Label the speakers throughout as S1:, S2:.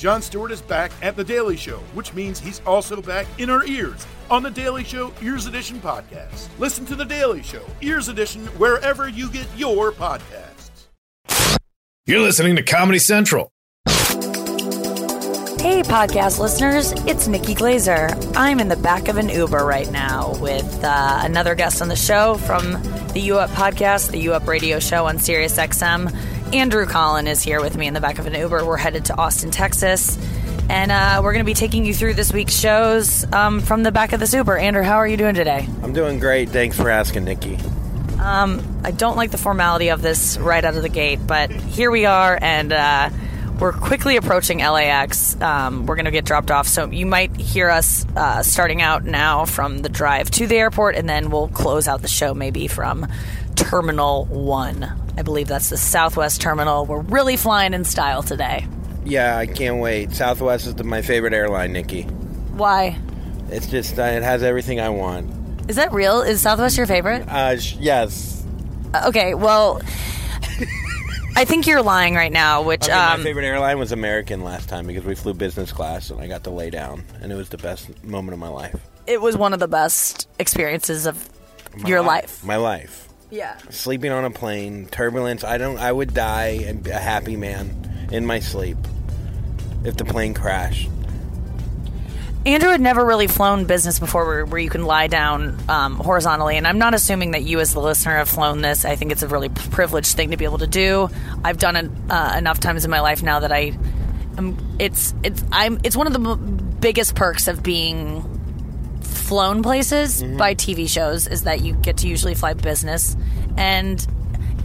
S1: Jon Stewart is back at The Daily Show, which means he's also back in our ears on The Daily Show Ears Edition podcast. Listen to The Daily Show Ears Edition wherever you get your podcasts.
S2: You're listening to Comedy Central.
S3: Hey, podcast listeners, it's Nikki Glazer. I'm in the back of an Uber right now with uh, another guest on the show from the U Up podcast, the U Up radio show on Sirius XM. Andrew Collin is here with me in the back of an Uber. We're headed to Austin, Texas, and uh, we're going to be taking you through this week's shows um, from the back of this Uber. Andrew, how are you doing today?
S4: I'm doing great. Thanks for asking, Nikki.
S3: Um, I don't like the formality of this right out of the gate, but here we are, and uh, we're quickly approaching LAX. Um, we're going to get dropped off, so you might hear us uh, starting out now from the drive to the airport, and then we'll close out the show maybe from Terminal 1. I believe that's the Southwest Terminal. We're really flying in style today.
S4: Yeah, I can't wait. Southwest is the, my favorite airline, Nikki.
S3: Why?
S4: It's just uh, it has everything I want.
S3: Is that real? Is Southwest your favorite?
S4: Uh, sh- yes.
S3: Uh, Okay, well, I think you're lying right now, which
S4: Okay,
S3: um,
S4: my favorite airline was American last time because we flew business class and I got to lay down, and it was the best moment of my life.
S3: it was one of the best experiences of your life.
S4: My life.
S3: Yeah.
S4: Sleeping on a plane, turbulence. I don't. I would die and be a happy man in my sleep if the plane crashed.
S3: Andrew had never really flown business before where, where you can lie down um, horizontally. And I'm not assuming that you, as the listener, have flown this. I think it's a really privileged thing to be able to do. I've done it uh, enough times in my life now that I. am it's it's I'm it's one of the m- biggest perks of being flown places mm-hmm. by TV shows is that you get to usually fly business and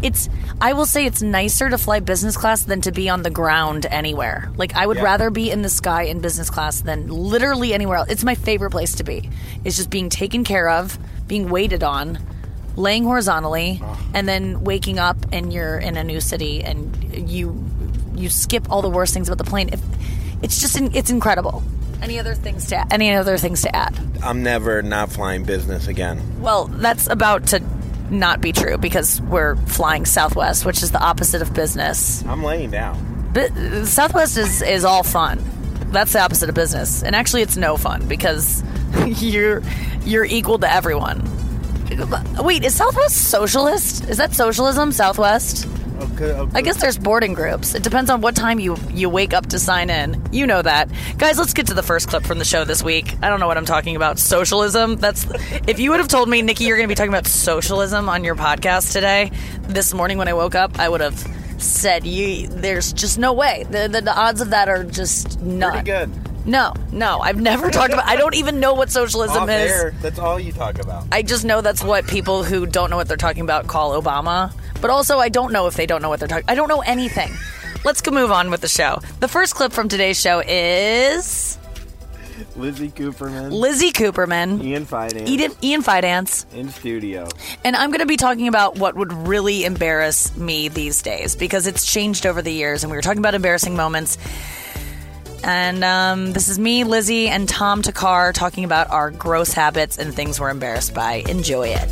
S3: it's I will say it's nicer to fly business class than to be on the ground anywhere. Like I would
S4: Yeah.
S3: rather be in the sky in business class than literally anywhere else. It's my favorite place to be. It's just being taken care of, being waited on, laying horizontally, ah. and then waking up and you're in a new city and you you skip all the worst things about the plane. If, it's just it's incredible. Any other things to any other things to add?
S4: I'm never not flying business again.
S3: Well, that's about to not be true because we're flying Southwest, which is the opposite of business.
S4: I'm laying down.
S3: But Southwest is is all fun. That's the opposite of business, and actually, it's no fun because you're you're equal to everyone. Wait, is Southwest socialist? Is that socialism? Southwest?
S4: Okay, okay.
S3: I guess there's boarding groups. It depends on what time you you wake up to sign in. You know that, guys. Let's get to the first clip from the show this week. I don't know what I'm talking about. Socialism. That's if you would have told me, Nikki, you're going to be talking about socialism on your podcast today. This morning when I woke up, I would have said, "You, there's just no way. The, the, the odds of that are just
S4: not good.
S3: No, no, I've never talked about. I don't even know what socialism
S4: Off
S3: is.
S4: air, that's all you talk about.
S3: I just know that's what people who don't know what they're talking about call Obama. But also, I don't know if they don't know what they're talking. I don't know anything. Let's go move on with the show. The first clip from today's show is
S4: Lizzie Cooperman,
S3: Lizzie Cooperman,
S4: Ian Fidance,
S3: Ian, Ian Fidance,
S4: in studio.
S3: and I'm going to be talking about what would really embarrass me these days because it's changed over the years, and we were talking about embarrassing moments. And um, this is me, Lizzie, and Tom Thakkar talking about our gross habits and things we're embarrassed by. Enjoy it.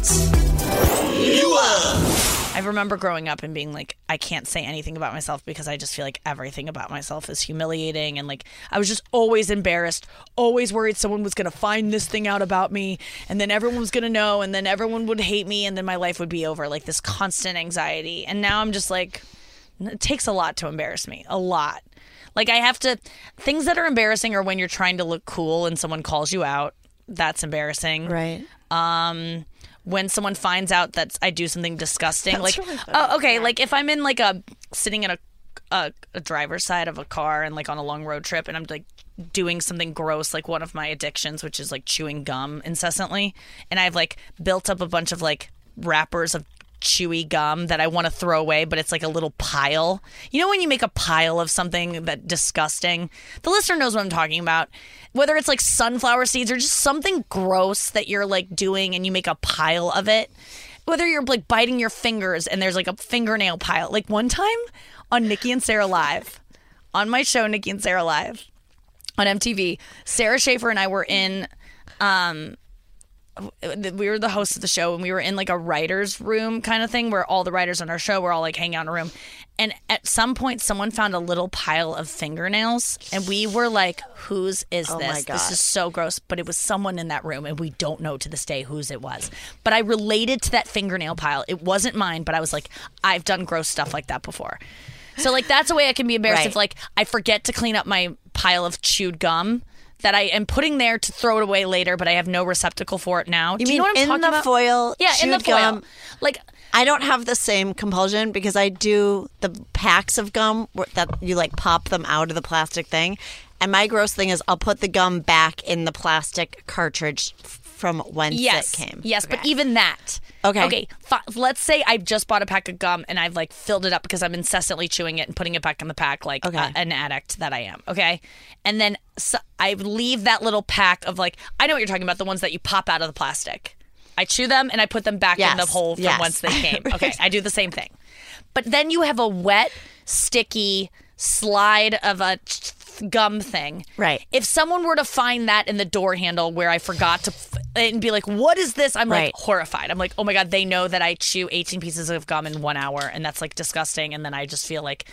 S3: I remember growing up and being like, I can't say anything about myself because I just feel like everything about myself is humiliating. And like, I was just always embarrassed, always worried someone was going to find this thing out about me. And then everyone was going to know. And then everyone would hate me. And then my life would be over. Like this constant anxiety. And now I'm just like, it takes a lot to embarrass me. A lot. Like, I have to, things that are embarrassing are when you're trying to look cool and someone calls you out. That's embarrassing
S5: Right.
S3: um when someone finds out that I do something disgusting like oh okay like if I'm in like a sitting in a, a a driver's side of a car and like on a long road trip and I'm like doing something gross like one of my addictions which is like chewing gum incessantly and I've like built up a bunch of like wrappers of chewy gum that I want to throw away, but it's like a little pile. You know when you make a pile of something that disgusting? The listener knows what I'm talking about. Whether it's like sunflower seeds or just something gross that you're like doing and you make a pile of it. Whether you're like biting your fingers and there's like a fingernail pile. Like one time on Nikki and Sara Live, on my show Nikki and Sara Live on MTV, Sara Schaefer and I were in um we were the hosts of the show and we were in like a writer's room kind of thing where all the writers on our show were all like hanging out in a room. And at some point, someone found a little pile of fingernails and we were like, whose is
S5: Oh
S3: this? This is so gross. But it was someone in that room and we don't know to this day whose it was. But I related to that fingernail pile. It wasn't mine, but I was like, I've done gross stuff like that before. So like that's a way I can be embarrassed
S5: Right.
S3: if like I forget to clean up my pile of chewed gum that I am putting there to throw it away later, but I have no receptacle for it now.
S5: You
S3: Do
S5: mean
S3: you know what I'm
S5: in the
S3: about?
S5: foil?
S3: Yeah, in the foil.
S5: gum?
S3: Like
S5: I don't have the same compulsion because I do the packs of gum that you like pop them out of the plastic thing. And my gross thing is I'll put the gum back in the plastic cartridge from whence
S3: yes,
S5: it came.
S3: yes, but even that.
S5: Okay.
S3: Okay. Fi- let's say I just bought a pack of gum and I've like filled it up because I'm incessantly chewing it and putting it back in the pack like
S5: Okay.
S3: uh, an addict that I am. Okay. And then so I leave that little pack of like I know what you're talking about the ones that you pop out of the plastic. I chew them and I put them back in the hole from
S5: yes.
S3: whence they came. Okay, I do the same thing. But then you have a wet, sticky slide of a gum thing.
S5: Right.
S3: If someone were to find that in the door handle where I forgot to f- and be like, "What is this?" I'm
S5: Right.
S3: like horrified. I'm like, "Oh my god, they know that I chew 18 pieces of gum in 1 hour and that's like disgusting." And then I just feel like,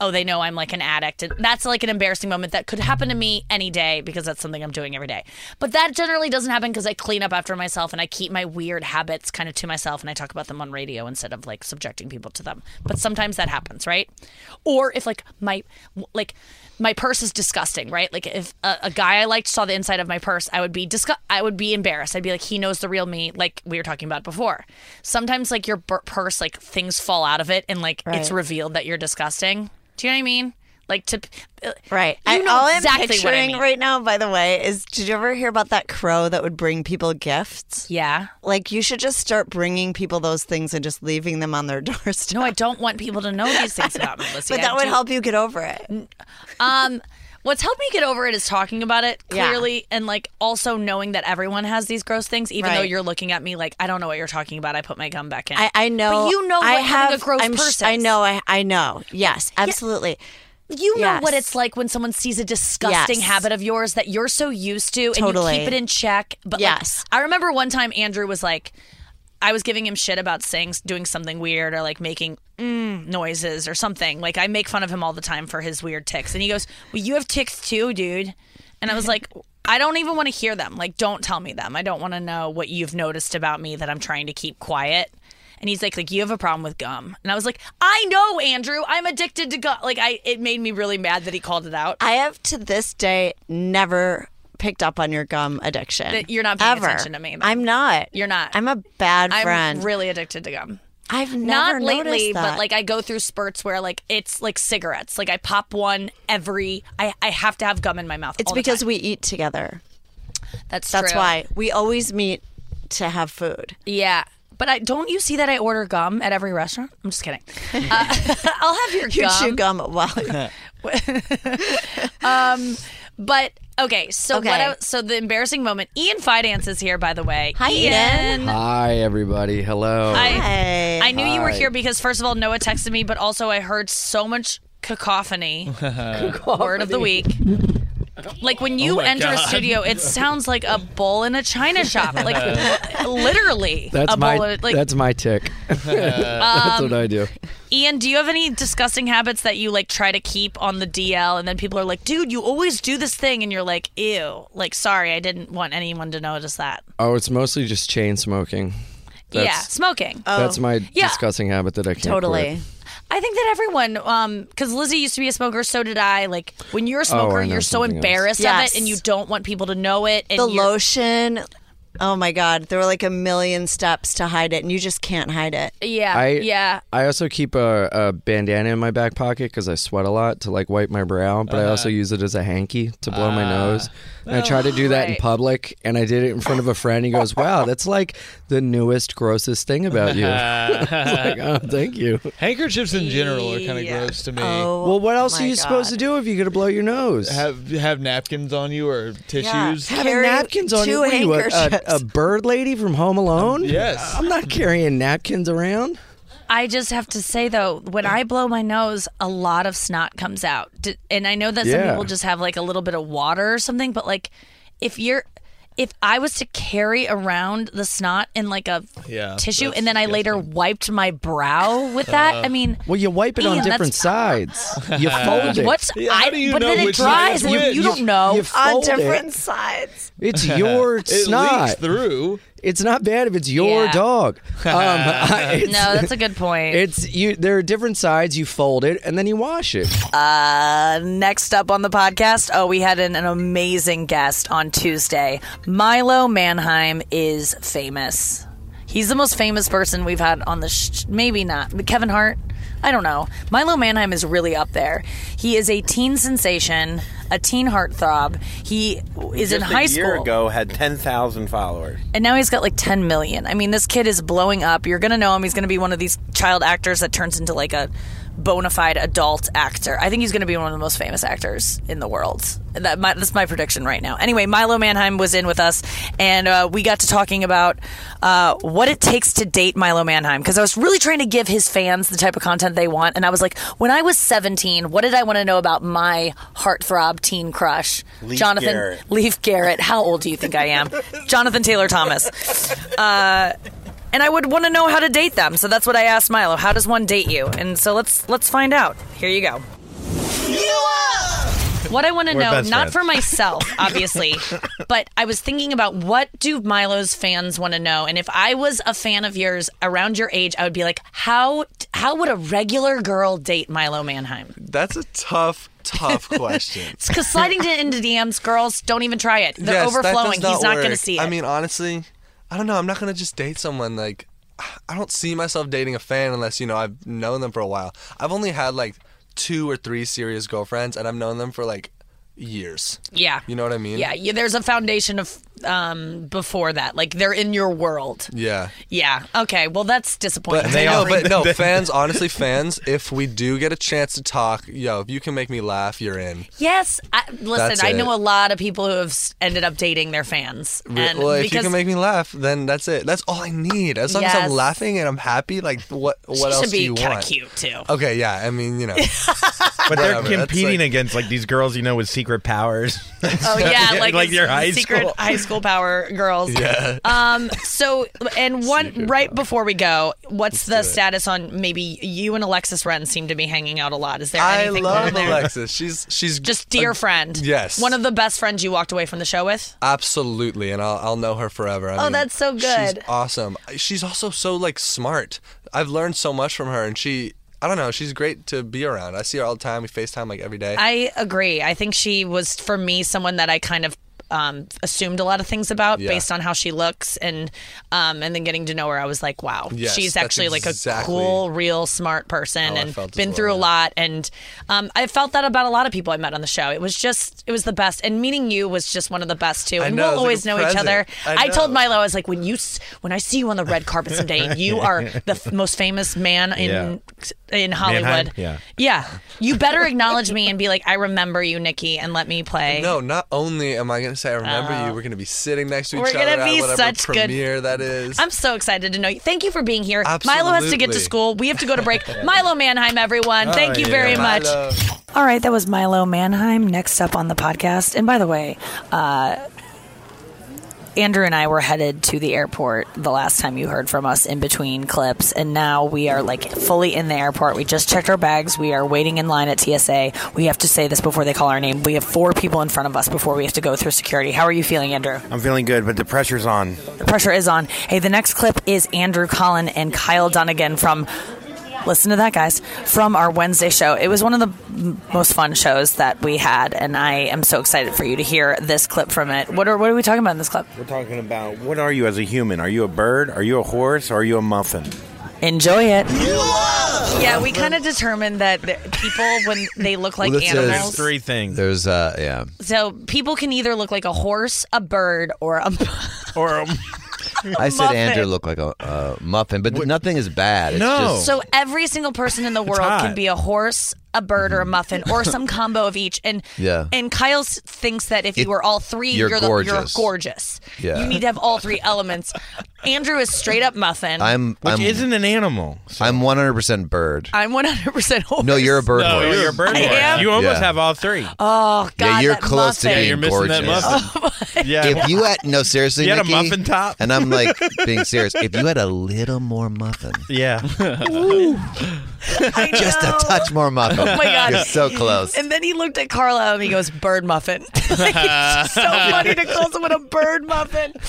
S3: "Oh, they know I'm like an addict." And that's like an embarrassing moment that could happen to me any day because that's something I'm doing every day. But that generally doesn't happen because I clean up after myself and I keep my weird habits kind of to myself and I talk about them on radio instead of like subjecting people to them. But sometimes that happens, right? Or if like my like my purse is disgusting, right? Like if a, a guy I liked saw the inside of my purse, I would be disgu- I would be embarrassed. I'd be like, he knows the real me, like we were talking about before. Sometimes like your bur- purse, like things fall out of it, and like it's revealed that you're disgusting. Do you know what I mean? Like to uh,
S5: Right.
S3: You
S5: I,
S3: know
S5: all
S3: exactly
S5: I'm
S3: what I
S5: picturing
S3: mean.
S5: right now, by the way, is did you ever hear about that crow that would bring people gifts?
S3: yeah.
S5: Like you should just start bringing people those things and just leaving them on their doorstep.
S3: No, I don't want people to know these things about me, Lizzie.
S5: but
S3: I
S5: that would
S3: do-
S5: help you get over it.
S3: Um, what's helped me get over it is talking about it
S5: Yeah.
S3: clearly, and like also knowing that everyone has these gross things, even though you're looking at me like I don't know what you're talking about. I put my gum back in.
S5: I, I know.
S3: But you know
S5: I have,
S3: a gross
S5: I'm, sh- I know. I, I know. Yes, absolutely.
S3: You know what it's like when someone sees a disgusting
S5: Yes.
S3: habit of yours that you're so used to and
S5: Totally.
S3: you keep it in check. But like,
S5: Yes.
S3: I remember one time Andrew was like, I was giving him shit about saying doing something weird or like making mm noises or something. Like I make fun of him all the time for his weird ticks, and he goes, "Well, you have ticks too, dude." And I was like, I don't even want to hear them. Like, don't tell me them. I don't want to know what you've noticed about me that I'm trying to keep quiet. And he's like, like you have a problem with gum, and I was like, I know, Andrew, I'm addicted to gum. Like, I it made me really mad that he called it out.
S5: I have to this day never picked up on your gum addiction.
S3: That you're not paying
S5: Ever.
S3: attention to me.
S5: I'm not.
S3: You're not.
S5: I'm a bad
S3: I'm
S5: friend.
S3: really addicted to gum.
S5: I've
S3: Not
S5: never
S3: lately, but like I go through spurts where like it's like cigarettes. Like I pop one every. I I have to have gum in my mouth.
S5: it's because we eat together.
S3: that's
S5: That's
S3: true.
S5: why we always meet to have food.
S3: Yeah. But I don't you see that I order gum at every restaurant? I'm just kidding. Uh, I'll have your
S5: You
S3: gum.
S5: chew gum while
S3: But okay, so
S5: Okay.
S3: what? I, so the embarrassing moment. Ian Fidance is here, by the way.
S5: Hi, Ian.
S6: Hi, everybody. Hello.
S3: I,
S5: Hey.
S3: I knew you were
S6: Hi.
S3: here because first of all, Noah texted me, but also I heard so much cacophony. Word of the week. Like when you oh enter a studio, it sounds like a bull in a china shop. Like literally,
S6: that's
S3: a
S6: my
S3: bull. in- like
S6: that's my tick. that's what I do.
S3: Um, Ian, do you have any disgusting habits that you like try to keep on the DL, and then people are like, "Dude, you always do this thing," and you're like, "Ew." Like, sorry, I didn't want anyone to notice that.
S6: Oh, it's mostly just chain smoking.
S3: yeah,
S6: That's,
S3: smoking.
S6: That's oh. my
S3: Yeah.
S6: disgusting habit that I can't
S5: totally.
S6: quit.
S3: I think that everyone, um, because Lizzie used to be a smoker, so did I. Like when you're a smoker,
S6: Oh,
S3: you're so
S6: something else.
S3: embarrassed
S5: Yes.
S3: of it, and you don't want people to know it. And
S5: The lotion. Oh my God. There were like a million steps to hide it, and you just can't hide it.
S3: yeah,
S6: I
S3: yeah.
S6: I also keep a, a bandana in my back pocket because I sweat a lot to like wipe my brow, but I also uh-huh. use it as a hanky to blow my ah. nose. And I try to do that in
S3: right.
S6: public, and I did it in front of a friend. He goes, "Wow, that's like the newest, grossest thing about you." I was like, "Oh, thank you."
S7: Handkerchiefs in general are kind of
S3: Yeah.
S7: gross to me.
S5: Oh,
S6: Well, what else are
S5: my
S6: you supposed to
S5: God.
S6: do if you're gonna blow your nose?
S7: Have have napkins on you or tissues?
S5: Yeah.
S6: Having
S5: Carry
S6: napkins on
S5: two
S6: you? What are you, a, a,
S5: handkerchiefs.
S6: A bird lady from Home Alone?
S7: Yes.
S6: I'm not carrying napkins around.
S3: I just have to say though, when I blow my nose, a lot of snot comes out, D- and I know that some
S6: Yeah.
S3: people just have like a little bit of water or something, but like if you're if I was to carry around the snot in like a
S7: Yeah,
S3: tissue and then I later wiped my brow with that, uh, I mean,
S6: Well, you wipe it on
S3: Ian,
S6: different sides. You fold it.
S3: what's
S7: Yeah,
S3: I?
S7: how do you
S3: but
S7: know
S3: then it
S7: which side
S3: dries. and You, you don't know.
S6: You
S5: On
S6: fold it.
S5: different sides.
S6: It's your
S7: It
S6: snot.
S7: leaks through.
S6: It's not bad if it's your
S3: Yeah.
S6: dog. Um, I- it's,
S3: no, that's a good point.
S6: It's you. There are different sides. You fold it and then you wash it.
S3: Uh, next up on the podcast, oh, we had an, an amazing guest on Tuesday. Milo Manheim is famous. He's the most famous person we've had on the sh- maybe not Kevin Hart. I don't know. Milo Manheim is really up there. He is a teen sensation, a teen heartthrob. He is in
S4: Just
S3: high
S4: a year
S3: school
S4: ago had 10,000 followers.
S3: and now he's got like 10 million. I mean, this kid is blowing up. You're going to know him. He's going to be one of these child actors that turns into like a bona fide adult actor. I think he's going to be one of the most famous actors in the world. That my, that's my prediction right now. Anyway, Milo Manheim was in with us, and uh, we got to talking about uh, what it takes to date Milo Manheim because I was really trying to give his fans the type of content they want. And I was like, when I was 17, what did I want to know about my heartthrob teen crush,
S4: Leif
S3: Jonathan
S4: Garrett.
S3: Leaf Garrett? How old do you think I am? Jonathan Taylor Thomas. Uh, and I would want to know how to date them. So that's what I asked Milo. How does one date you? And so let's let's find out. Here you go. What I want to
S2: We're
S3: know,
S2: best
S3: not
S2: friends.
S3: for myself, obviously, but I was thinking about what do Milo's fans want to know, and if I was a fan of yours around your age, I would be like, how how would a regular girl date Milo Manheim?
S8: That's a tough, tough question.
S3: Because sliding to, into DMs, girls don't even try it. They're
S8: Yes, that does
S3: overflowing. He's not going to
S8: work.
S3: see it.
S8: I mean, honestly, I don't know. I'm not gonna just date someone like. I don't see myself dating a fan unless you know I've known them for a while. I've only had like two or three serious girlfriends, and I've known them for like years.
S3: yeah,
S8: You know what I mean?
S3: Yeah, yeah, there's a foundation of um before that. Like they're in your world.
S8: Yeah.
S3: Yeah. Okay. Well, that's disappointing.
S8: But
S2: They
S8: no, but no, fans. Honestly, fans. If we do get a chance to talk, yo, if you can make me laugh, you're in.
S3: yes. I, listen,
S8: That's
S3: I
S8: it.
S3: know a lot of people who have ended up dating their fans,
S8: Re-
S3: and
S8: well, if you can make me laugh, then that's it. That's all I need. As long as I'm laughing and I'm happy, like what what
S3: she
S8: else
S3: should
S8: do you
S3: kind
S8: want?
S3: of cute too.
S8: Okay, yeah. I mean, you know,
S2: But they're
S8: Whatever,
S2: competing
S8: like-
S2: against like these girls, you know, with secret powers.
S3: Oh yeah, like,
S2: like
S3: it's
S2: your high
S3: secret
S2: school.
S3: high school power girls.
S8: yeah.
S3: Um. So, and one right before we go, what's the
S8: do it.
S3: status on maybe you and Alexis Wren seem to be hanging out a lot? Is there
S8: I
S3: anything
S8: love
S3: there?
S8: Alexis. She's she's
S3: Just dear
S8: a-
S3: friend.
S8: yes.
S3: One of the best friends you walked away from the show with.
S8: Absolutely, and I'll I'll know her forever. I
S3: Oh,
S8: mean,
S3: that's so
S8: She's
S3: good.
S8: awesome. She's also so like smart. I've learned so much from her, and she. I don't know. She's great to be around. I see her all the time. We FaceTime like every day.
S3: I agree. I think she was for me someone that I kind of um, assumed a lot of things about
S8: Yeah.
S3: based on how she looks, and um, and then getting to know her, I was like, wow,
S8: Yes,
S3: she's actually like a cool, real, smart person, and been
S8: well,
S3: through a lot. And um, I felt that about a lot of people I met on the show. It was just, it was the best. And meeting you was just one of the best too. And
S8: know,
S3: we'll
S8: like
S3: always
S8: a
S3: know each other.
S8: present. I
S3: told. Milo, I was like, when you when I see you on the red carpet someday, you are the f- most famous man in in Hollywood.
S2: Manheim? Yeah.
S3: Yeah. You better acknowledge me and be like, I remember you, Nikki, and let me play.
S8: no, not only am I going to say I remember you, we're going to be sitting next to each
S3: We're
S8: other
S3: gonna
S8: at
S3: be
S8: whatever
S3: such good-
S8: premiere that is.
S3: I'm so excited to know you. Thank you for being here. Milo has to get to school. We have to go to break. Milo Manheim, everyone. Thank you
S2: yeah.
S3: very much. All right, that was Milo Manheim. Next up on the podcast. And by the way, uh, Andrew and I were headed to the airport the last time you heard from us in between clips, and now we are like fully in the airport. We just checked our bags. We are waiting in line at TSA. We have to say this before they call our name. We have four people in front of us before we have to go through security. How are you feeling, Andrew?
S4: I'm feeling good, but the pressure's on.
S3: The pressure is on. Hey, the next clip is Andrew Collin and Kyle Dunnigan from. Listen to that, guys. From our Wednesday show. It was one of the most fun shows that we had, and I am so excited for you to hear this clip from it. What are, what are we talking about in this clip?
S4: We're talking about what are you as a human? Are you a bird? Are you a horse? Or are you a muffin?
S3: Enjoy it. Yeah, we kind of determined that the- people, when they look like
S9: Well, this is-
S3: animals,
S2: There's three things.
S9: There's uh yeah.
S3: so people can either look like a horse, a bird, or a.
S2: Or um,
S9: I said
S3: muffin.
S9: Andrew looked like a uh, muffin, but nothing is bad. It's
S2: No.
S9: just,
S3: So every single person in the world
S2: hot.
S3: can be a horse, a bird or a mm-hmm. muffin or some combo of each. And
S9: Yeah.
S3: and Kyle thinks that if
S9: It-
S3: you were all 3
S9: you're
S3: you're, the, you're
S9: gorgeous.
S3: gorgeous.
S9: Yeah.
S3: You need to have all three elements. Andrew is straight up muffin.
S9: I'm
S2: Which
S9: I'm
S2: isn't an animal.
S9: I'm 100% bird.
S3: I'm 100% horse.
S9: No, you're a bird
S7: No,
S9: horse.
S7: you're
S2: You're a bird
S3: I
S2: horse.
S3: am?
S2: You almost
S9: Yeah.
S2: have all three.
S3: Oh God,
S9: yeah, you're
S3: that
S9: close to
S3: muffin.
S9: being
S7: you're missing that
S9: gorgeous.
S7: muffin.
S2: Oh yeah.
S9: If you had no seriously,
S2: You had a muffin top?
S9: and I'm like being serious. If you had a little more muffin,
S2: yeah.
S3: I
S9: just a touch more muffin,
S3: Oh my God.
S9: you're so close.
S3: And then he looked at Carla and he goes, "Bird muffin." like, it's so funny to call someone a bird muffin.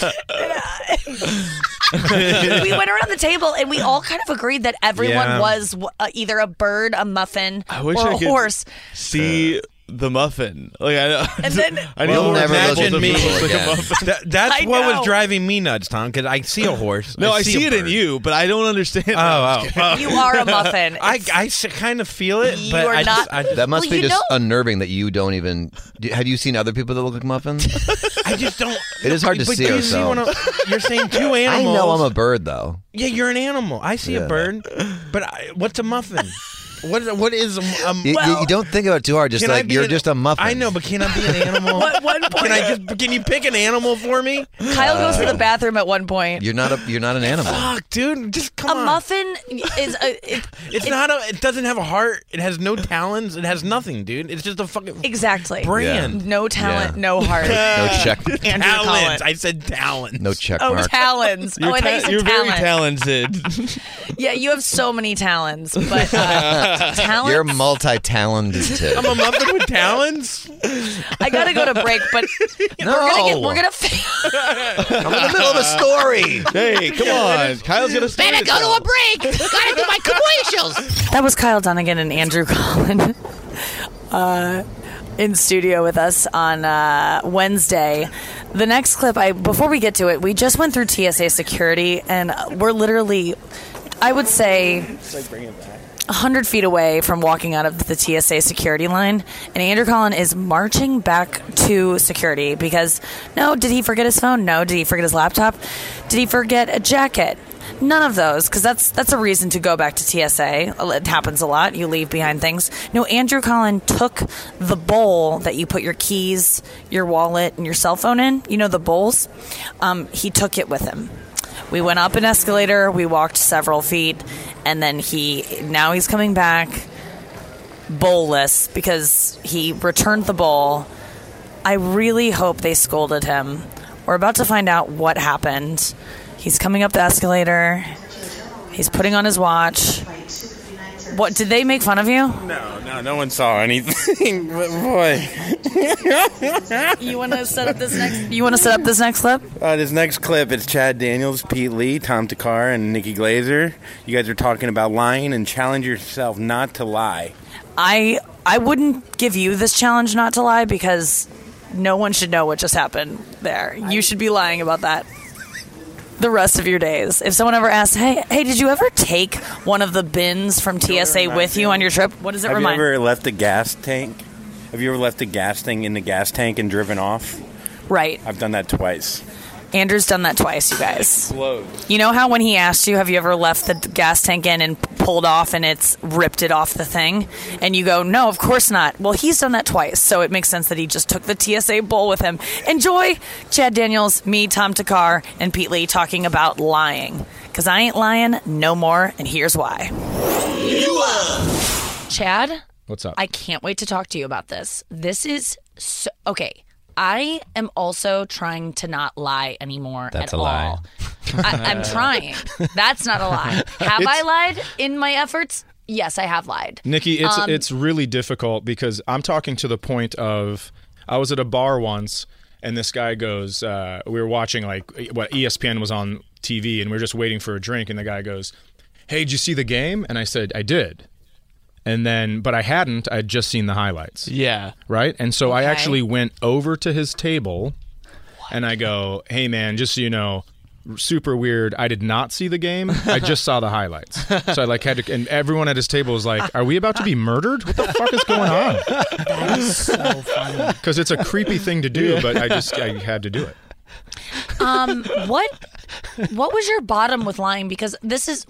S3: We went around the table and we all kind of agreed that everyone
S2: Yeah.
S3: was uh, either a bird, a muffin,
S7: I wish
S3: or
S7: I
S3: a
S7: could
S3: horse.
S7: see the muffin. Like I,
S3: And then-
S7: I need
S9: You'll
S7: more
S9: never look
S7: examples
S9: at
S7: of
S2: me
S7: like a muffin.
S2: That, that's
S3: I
S2: what
S3: know.
S2: was driving me nuts, Tom, because I see a horse.
S7: No, I see
S2: a
S7: it in you, but I don't understand.
S2: Oh, oh, oh.
S3: You are a muffin.
S2: I,
S3: It's-
S2: I s- kind of feel it,
S3: You
S2: but
S3: are
S2: I
S3: not-
S2: just, I, just,
S9: that must
S3: Well,
S9: be just
S3: know-
S9: unnerving that you don't even. do- Have you seen other people that look like muffins?
S2: I just don't.
S9: It is hard to
S2: but
S9: see
S2: do you see one. You're saying two animals.
S9: I
S2: animals.
S9: know I'm a bird though.
S2: Yeah, you're an animal. I see
S9: Yeah.
S2: a bird, but I, what's a muffin? What is- what is a, a
S9: You, you-
S3: Well-
S9: you don't think about it too hard. Just
S2: Can I
S9: like
S2: be
S9: you're
S2: an-
S9: just a muffin.
S2: I know, but can I be an animal?
S3: At one point,
S2: Can I just? Can you pick an animal for me?
S3: Kyle goes to the bathroom at one point.
S9: You're not a. You're not an animal.
S2: Fuck, dude, just come
S3: A
S2: on.
S3: muffin is a, it,
S2: It's not a. It doesn't have a heart. It has no talons. It has nothing, dude. It's just a fucking
S3: exactly
S2: brand.
S3: no talent,
S9: Yeah.
S3: no heart.
S9: No check.
S3: Andrew
S2: Talons.
S3: Collins.
S2: I said talons.
S9: No check
S3: Oh,
S9: mark.
S3: talons.
S7: You're,
S3: oh, I thought
S7: ta-
S3: you said
S7: you're very talented.
S3: Yeah, you have so many talons, but uh, talent.
S9: You're multi-talented.
S2: I'm a muffin with talons.
S3: I gotta go to break, but
S9: no,
S3: we're gonna get, we're gonna. Fi-
S9: I'm in the middle of a story.
S7: hey, come on. Kyle's gonna start
S10: Better go to a break. Gotta do my commercials.
S3: that was Kyle Dunnigan and Andrew Collin. Uh, in studio with us on uh, Wednesday. The next clip, I before we get to it, we just went through TSA security, and we're literally, I would say, hundred feet away from walking out of the TSA security line, and Andrew Collin is marching back to security because no, did he forget his phone? No, did he forget his laptop? Did he forget a jacket? None of those, because that's that's a reason to go back to TSA. It happens a lot. You leave behind things. No, Andrew Collin took the bowl that you put your keys, your wallet, and your cell phone in. You know the bowls. Um, he took it with him. We went up an escalator. We walked several feet, and then he now he's coming back bowlless because he returned the bowl. I really hope they scolded him. We're about to find out what happened. He's coming up the escalator. He's putting on his watch. What did they make fun of you?
S2: No, no, no one saw anything. but boy,
S3: You want to set up this next? You want to set up this next clip?
S4: Uh, this next clip, it's Chad Daniels, Pete Lee, Tom Thakkar, and Nikki Glazer. You guys are talking about lying and challenge yourself not to lie.
S3: I I wouldn't give you this challenge not to lie because no one should know what just happened there. You should be lying about that the rest of your days. If someone ever asks, "Hey, hey, did you ever take one of the bins from TSA with you on your trip?" What does it remind?
S4: Have
S3: remind?
S4: you ever left a gas tank? Have you ever left a gas thing in the gas tank and driven off?
S3: Right.
S4: I've done that twice.
S3: Andrew's done that twice, you guys. You know how when he asked you, have you ever left the gas tank in and pulled off and it's ripped it off the thing? And you go, no, of course not. Well, he's done that twice, so it makes sense that he just took the TSA bowl with him. Enjoy Chad Daniels, me, Tom Thakkar, and Pete Lee talking about lying. Because I ain't lying no more, and here's why. Chad?
S11: What's up?
S3: I can't wait to talk to you about this. This is so, okay. I am also trying to not lie anymore
S11: That's
S3: at
S11: a lie.
S3: all. I, I'm trying. That's not a lie. Have I lied in my efforts? Yes, I have lied.
S11: Nikki, it's
S3: Um,
S11: it's really difficult because I'm talking to the point of I was at a bar once and this guy goes, uh, we were watching like what ESPN was on TV and we are just waiting for a drink and the guy goes, "Hey, did you see the game?" And I said, "I did." And then, but I hadn't. I'd just seen the highlights.
S7: Yeah.
S11: Right. And so I
S7: Okay.
S11: actually went over to his table and I go, hey, man, just so you know, super weird. I did not see the game. I just saw the highlights. So I like had to, and everyone at his table was like, are we about to be murdered? What the fuck is going on?
S3: That is so funny.
S11: Because it's a creepy thing to do, but I just, I had to do it.
S3: Um, what what was your bottom with lying? Because this is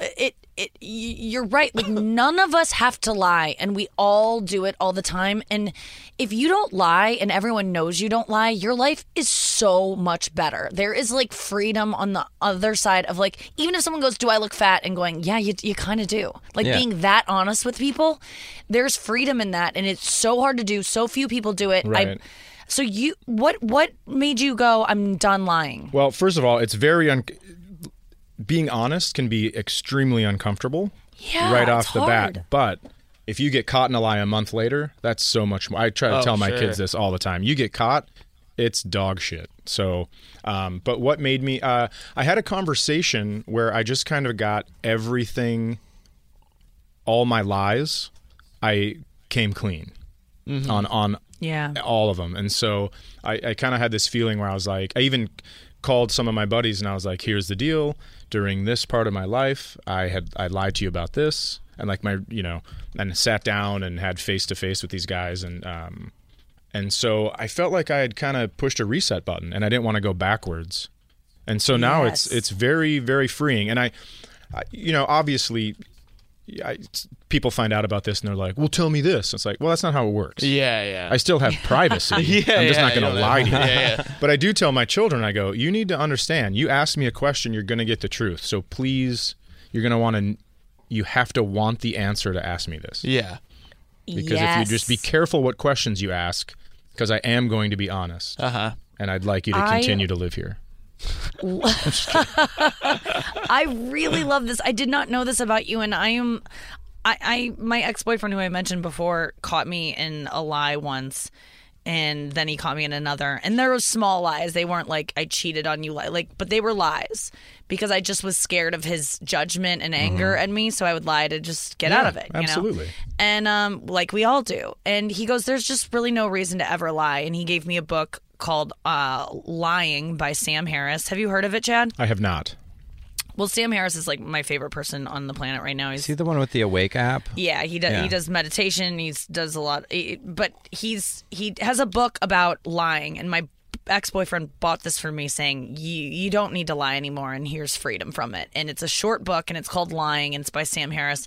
S3: it. It you're right. Like none of us have to lie, and we all do it all the time. And if you don't lie, and everyone knows you don't lie, your life is so much better. There is like freedom on the other side of like even if someone goes, "Do I look fat?" and going, "Yeah, you you kind of do." Like
S12: Yeah.
S3: being that honest with people, there's freedom in that, and it's so hard to do. So few people do it. I,
S11: Right.
S3: So you what what made you go? I'm done lying.
S11: Well, first of all, it's very un- being honest can be extremely uncomfortable
S3: Yeah,
S11: right off the
S3: hard.
S11: bat. But if you get caught in a lie a month later, that's so much more. I try to
S2: Oh,
S11: tell my
S2: sure.
S11: kids this all the time. You get caught, it's dog shit. So, um, but what made me? Uh, I had a conversation where I just kind of got everything, all my lies, I came clean
S2: Mhm.
S11: on on
S3: Yeah.
S11: all of them. And so I, I kind of had this feeling where I was like, I even called some of my buddies and I was like, here's the deal. During this part of my life, I had I lied to you about this, and like my you know, and sat down and had face to face with these guys, and um, and so I felt like I had kind of pushed a reset button, and I didn't want to go backwards. And so now it's
S2: Yes.
S11: it's very very freeing, and I you know, obviously. I, people find out about this and they're like, "Well, tell me this." It's like, "Well, that's not how it works."
S2: Yeah, yeah.
S11: I still have privacy.
S2: Yeah,
S11: I'm just
S2: yeah,
S11: not going to lie to you.
S2: Yeah, yeah.
S11: But I do tell my children, I go, you need to understand. You ask me a question, you're going to get the truth. So please, you're going to want to. You have to want the answer to ask me this.
S2: Yeah.
S11: Because if you just be careful what questions you ask, because I am going to be honest.
S2: Uh huh.
S11: And I'd like you to
S3: I-
S11: continue to live here.
S3: I really love this. I did not know this about you, and I am. I, I my ex boyfriend who I mentioned before caught me in a lie once, and then he caught me in another. And there were small lies. They weren't like I cheated on you, li- like, but they were lies because I just was scared of his judgment and anger at me. So I would lie to just get out of it. You
S11: absolutely.
S3: Know? And um, like we all do. And he goes, "There's just really no reason to ever lie." And he gave me a book called uh, "Lying" by Sam Harris. Have you heard of it, Chad?
S11: I have not.
S3: Well, Sam Harris is like my favorite person on the planet right now. He's
S6: Is he the one with the Awake app?
S3: yeah, he does.
S6: Yeah.
S3: He does meditation. He does a lot, he- but he's he has a book about lying. And my ex boyfriend bought this for me, saying you you don't need to lie anymore, and here's freedom from it. And it's a short book, and it's called Lying, and it's by Sam Harris,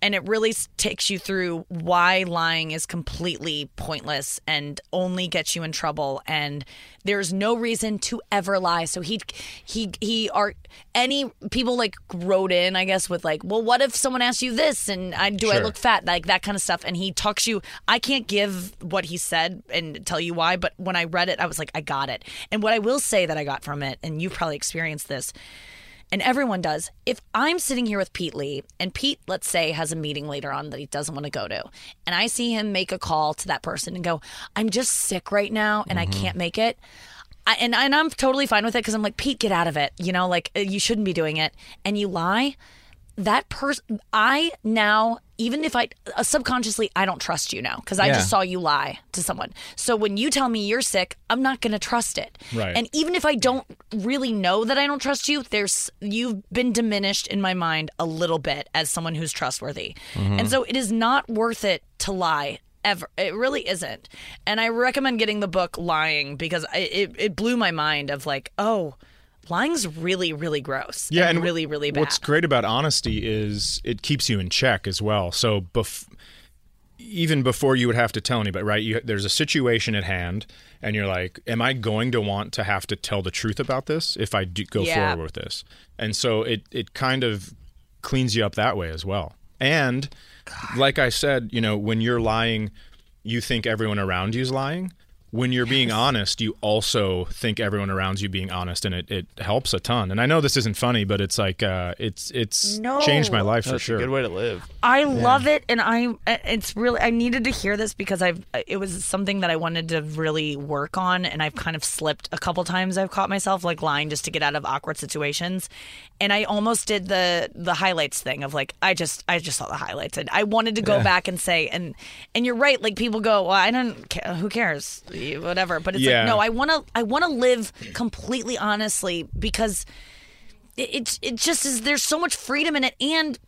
S3: and it really takes you through why lying is completely pointless and only gets you in trouble. And there's no reason to ever lie. So he he he are any people like wrote in, I guess, with like, well, what if someone asked you this and I do I look fat, like that kind of stuff. And he talks you. I can't give what he said and tell you why, but when I read it, I was like, I got it. And what I will say that I got from it, and you've probably experienced this. And everyone does. If I'm sitting here with Pete Lee, and Pete, let's say, has a meeting later on that he doesn't want to go to, and I see him make a call to that person and go, I'm just sick right now and I mm-hmm. can't make it. I, and, and I'm totally fine with it because I'm like, Pete, get out of it. You know, like you shouldn't be doing it. And you lie. That person, I now, even if I uh, subconsciously, I don't trust you now because I
S12: Yeah.
S3: just saw you lie to someone. So when you tell me you're sick, I'm not going to trust it.
S12: Right.
S3: And even if I don't really know that I don't trust you, there's you've been diminished in my mind a little bit as someone who's trustworthy.
S12: Mhm.
S3: And so it is not worth it to lie ever. It really isn't. And I recommend getting the book Lying because I, it it blew my mind of like, oh, lying's really really gross.
S11: Yeah,
S3: and,
S11: and
S3: really really bad.
S11: What's great about honesty is it keeps you in check as well. So bef- even before you would have to tell anybody, right? You, there's a situation at hand, and you're like, "Am I going to want to have to tell the truth about this if I do go
S12: Yeah.
S11: forward with this?" And so it it kind of cleans you up that way as well. And like I said, you know, when you're lying, you think everyone around you is lying. When you're being honest, you also think everyone around you being honest, and it, it helps a ton. And I know this isn't funny, but it's like uh, it's it's
S3: No.
S11: changed my life for sure.
S2: a good way to live.
S3: I love it, and I it's really I needed to hear this because I've it was something that I wanted to really work on, and I've kind of slipped a couple times. I've caught myself like lying just to get out of awkward situations, and I almost did the the highlights thing of like I just I just saw the highlights, and I wanted to go
S12: Yeah.
S3: back and say and and you're right. Like people go, well, I don't care, who cares, whatever. But it's
S12: Yeah.
S3: like no, I want to I want to live completely honestly because it, it it just is there's so much freedom in it and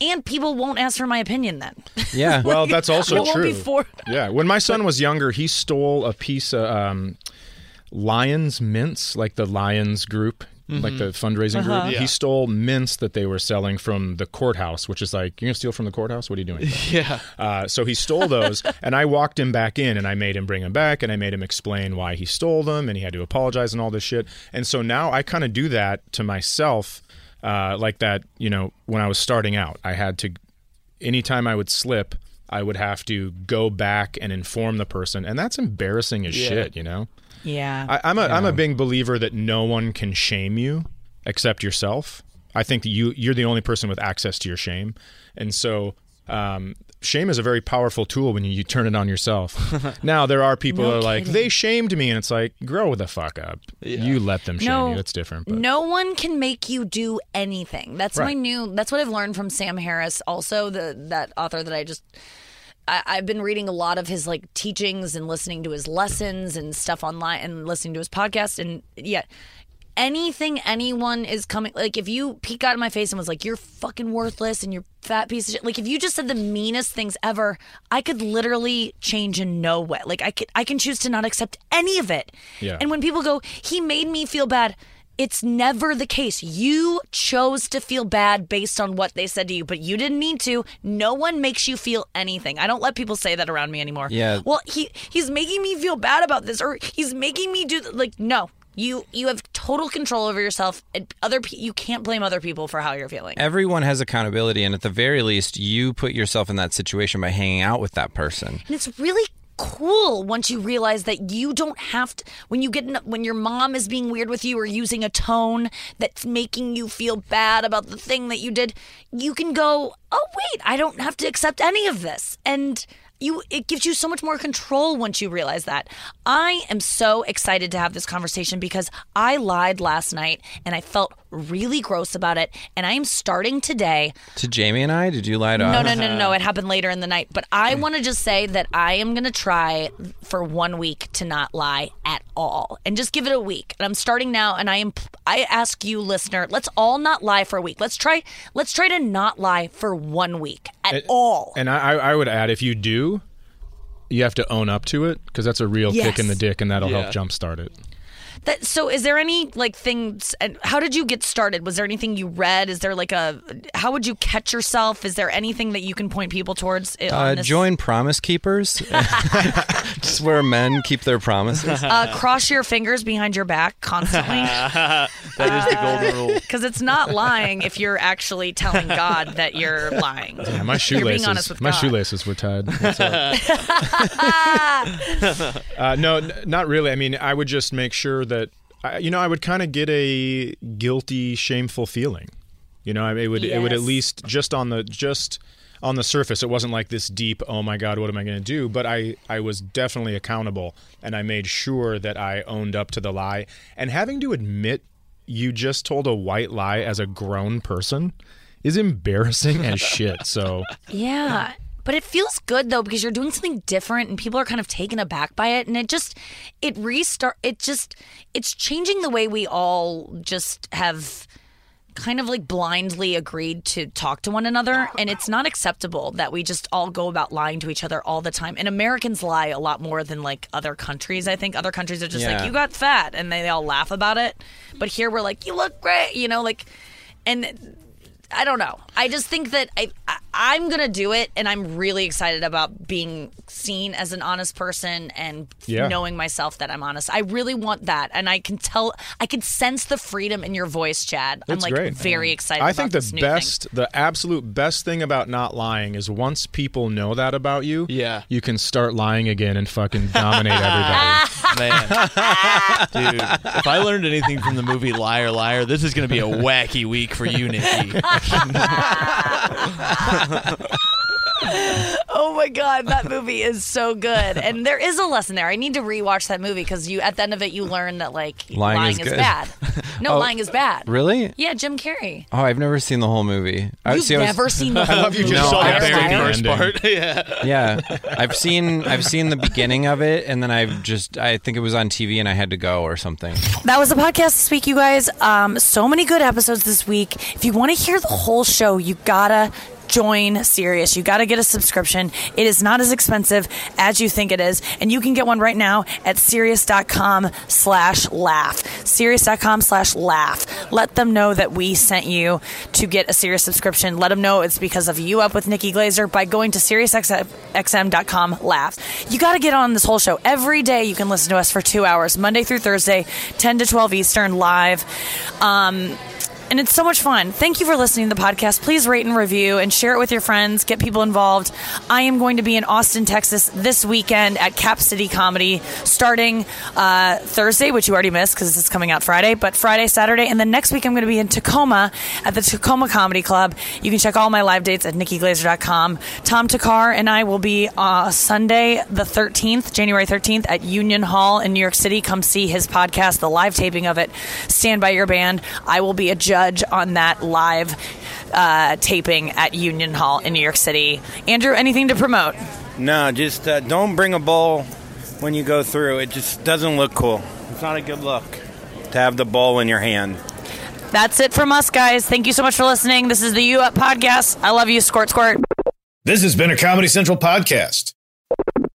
S3: and people won't ask for my opinion then
S11: Yeah. Well, that's also true.
S3: be for-
S11: yeah. When my son was younger, he stole a piece of um, Lions mints, like the Lions group. Like the fundraising
S3: Uh-huh.
S11: group.
S7: Yeah.
S11: He stole mints that they were selling from the courthouse, which is like you're gonna steal from the courthouse. What are you doing?
S7: Yeah.
S11: Uh, so he stole those, and I walked him back in, and I made him bring them back, and I made him explain why he stole them, and he had to apologize and all this shit. And so now I kind of do that to myself, uh, like that. You know, when I was starting out, I had to, anytime I would slip, I would have to go back and inform the person, and that's embarrassing as
S7: Yeah.
S11: shit. You know.
S3: Yeah.
S11: I, I'm a am a big believer that no one can shame you except yourself. I think that you you're the only person with access to your shame, and so um, shame is a very powerful tool when you, you turn it on yourself. now there are people
S3: No
S11: that are like they shamed me, and it's like grow the fuck up. You let them shame
S3: No.
S11: you. That's different. But.
S3: No one can make you do anything. That's my new. That's what I've learned from Sam Harris. Also, the that author that I just. I, I've been reading a lot of his like teachings and listening to his lessons and stuff online and listening to his podcast and yeah. Anything anyone is coming like if you peek out of my face and was like you're fucking worthless and you're fat piece of shit like if you just said the meanest things ever I could literally change in no way like I could I can choose to not accept any of it
S11: Yeah.
S3: and when people go he made me feel bad it's never the case. You chose to feel bad based on what they said to you, but you didn't need to. No one makes you feel anything. I don't let people say that around me anymore.
S6: Yeah.
S3: Well, he he's making me feel bad about this, or he's making me do th- like no. You you have total control over yourself. And other pe- you can't blame other people for how you're feeling.
S6: Everyone has accountability, and at the very least, you put yourself in that situation by hanging out with that person.
S3: And it's really cool once you realize that you don't have to when you get in, when your mom is being weird with you or using a tone that's making you feel bad about the thing that you did you can go oh wait i don't have to accept any of this and you it gives you so much more control once you realize that i am so excited to have this conversation because i lied last night and i felt really gross about it and i am starting today
S6: To Jamie and I, did you lie to
S3: no,
S6: us?
S3: no, no, no, no. It happened later in the night. But I want to just say that I am going to try for one week to not lie at all and just give it a week. And I'm starting now. And I am, I ask you, listener, let's all not lie for a week. Let's try, let's try to not lie for one week at
S11: And-
S3: all.
S11: And I, I would add, if you do, you have to own up to it because that's a real kick in the dick, and that'll
S7: Yeah.
S11: help jumpstart it.
S3: That, so is there any like things and how did you get started was there anything you read is there like a how would you catch yourself is there anything that you can point people towards
S6: Uh,
S3: this?
S6: join Promise Keepers. Just where men keep their promises.
S3: uh, cross your fingers behind your back constantly
S7: that is the golden rule.
S3: Because it's not lying if you're actually telling God that you're lying.
S11: Yeah, my
S3: You're being
S11: shoelaces.
S3: with
S11: my
S3: God.
S11: shoelaces were tied. Uh, no, n- not really. I mean, I would just make sure that I, you know I would kind of get a guilty, shameful feeling. You know, I it would it would at least just on the just on the surface, it wasn't like this deep. Oh my God, what am I going to do? But I I was definitely accountable, and I made sure that I owned up to the lie. And having to admit you just told a white lie as a grown person is embarrassing as shit. So
S3: Yeah. But it feels good though because you're doing something different and people are kind of taken aback by it. And it just it restart it just it's changing the way we all just have kind of like blindly agreed to talk to one another. And it's not acceptable that we just all go about lying to each other all the time. And Americans lie a lot more than like other countries I think. Other countries are just
S6: Yeah.
S3: like you got fat and they all laugh about it. But here we're like you look great you know like and I don't know. I just think that I, I I'm gonna do it, and I'm really excited about being seen as an honest person and
S11: Yeah.
S3: knowing myself that I'm honest. I really want that, and I can tell, I can sense the freedom in your voice, Chad. I'm like
S11: great.
S3: very excited.
S11: I
S3: about
S11: think the
S3: this new
S11: best, the absolute best thing about not lying is once people know that about you,
S7: Yeah.
S11: you can start lying again and fucking dominate everybody.
S7: Man. Dude, if I learned anything from the movie Liar Liar, this is going to be a wacky week for you, Nikki.
S3: Oh my god, that movie is so good, and there is a lesson there. I need to rewatch that movie because you, at the end of it, you learn that like
S6: Lying
S3: lying,
S6: is
S3: is, bad. No,
S6: Oh,
S3: lying is bad.
S6: Really?
S3: Yeah, Jim Carrey.
S6: Oh, I've never seen the whole movie. I,
S3: You've
S6: see, I was-
S3: never seen the whole I
S11: love you just
S6: No,
S11: saw the
S6: very
S11: very
S7: First
S11: ending.
S7: part. yeah.
S6: yeah, I've seen I've seen the beginning of it, and then I've just I think it was on TV, and I had to go or something.
S3: That was the podcast this week, you guys. Um, so many good episodes this week. If you want to hear the whole show, you gotta join Sirius. You got to get a subscription. It is not as expensive as you think it is, and you can get one right now at Sirius.com slash laugh. Sirius.com slash laugh. Let them know that we sent you to get a Sirius subscription. Let them know it's because of you up with Nikki Glazer by going to SiriusXM.com laugh. You got to get on this whole show. Every day you can listen to us for two hours, Monday through Thursday, 10 to 12 Eastern, live. Um, and it's so much fun. Thank you for listening to the podcast. Please rate and review and share it with your friends. Get people involved. I am going to be in Austin, Texas this weekend at Cap City Comedy starting uh, Thursday, which you already missed because this is coming out Friday, but Friday, Saturday. And then next week I'm going to be in Tacoma at the Tacoma Comedy Club. You can check all my live dates at nikkiglazer.com. Tom Thakkar and I will be uh, Sunday, the 13th, January 13th at Union Hall in New York City. Come see his podcast, the live taping of it. Stand by your band. I will be a judge on that live uh, taping at Union Hall in New York City. Andrew, anything to promote?
S4: No, just uh, don't bring a bowl when you go through. It just doesn't look cool. It's not a good look to have the bowl in your hand.
S3: That's it from us, guys. Thank you so much for listening. This is the U Up Podcast. I love you, Squirt Squirt.
S1: This has been a Comedy Central podcast.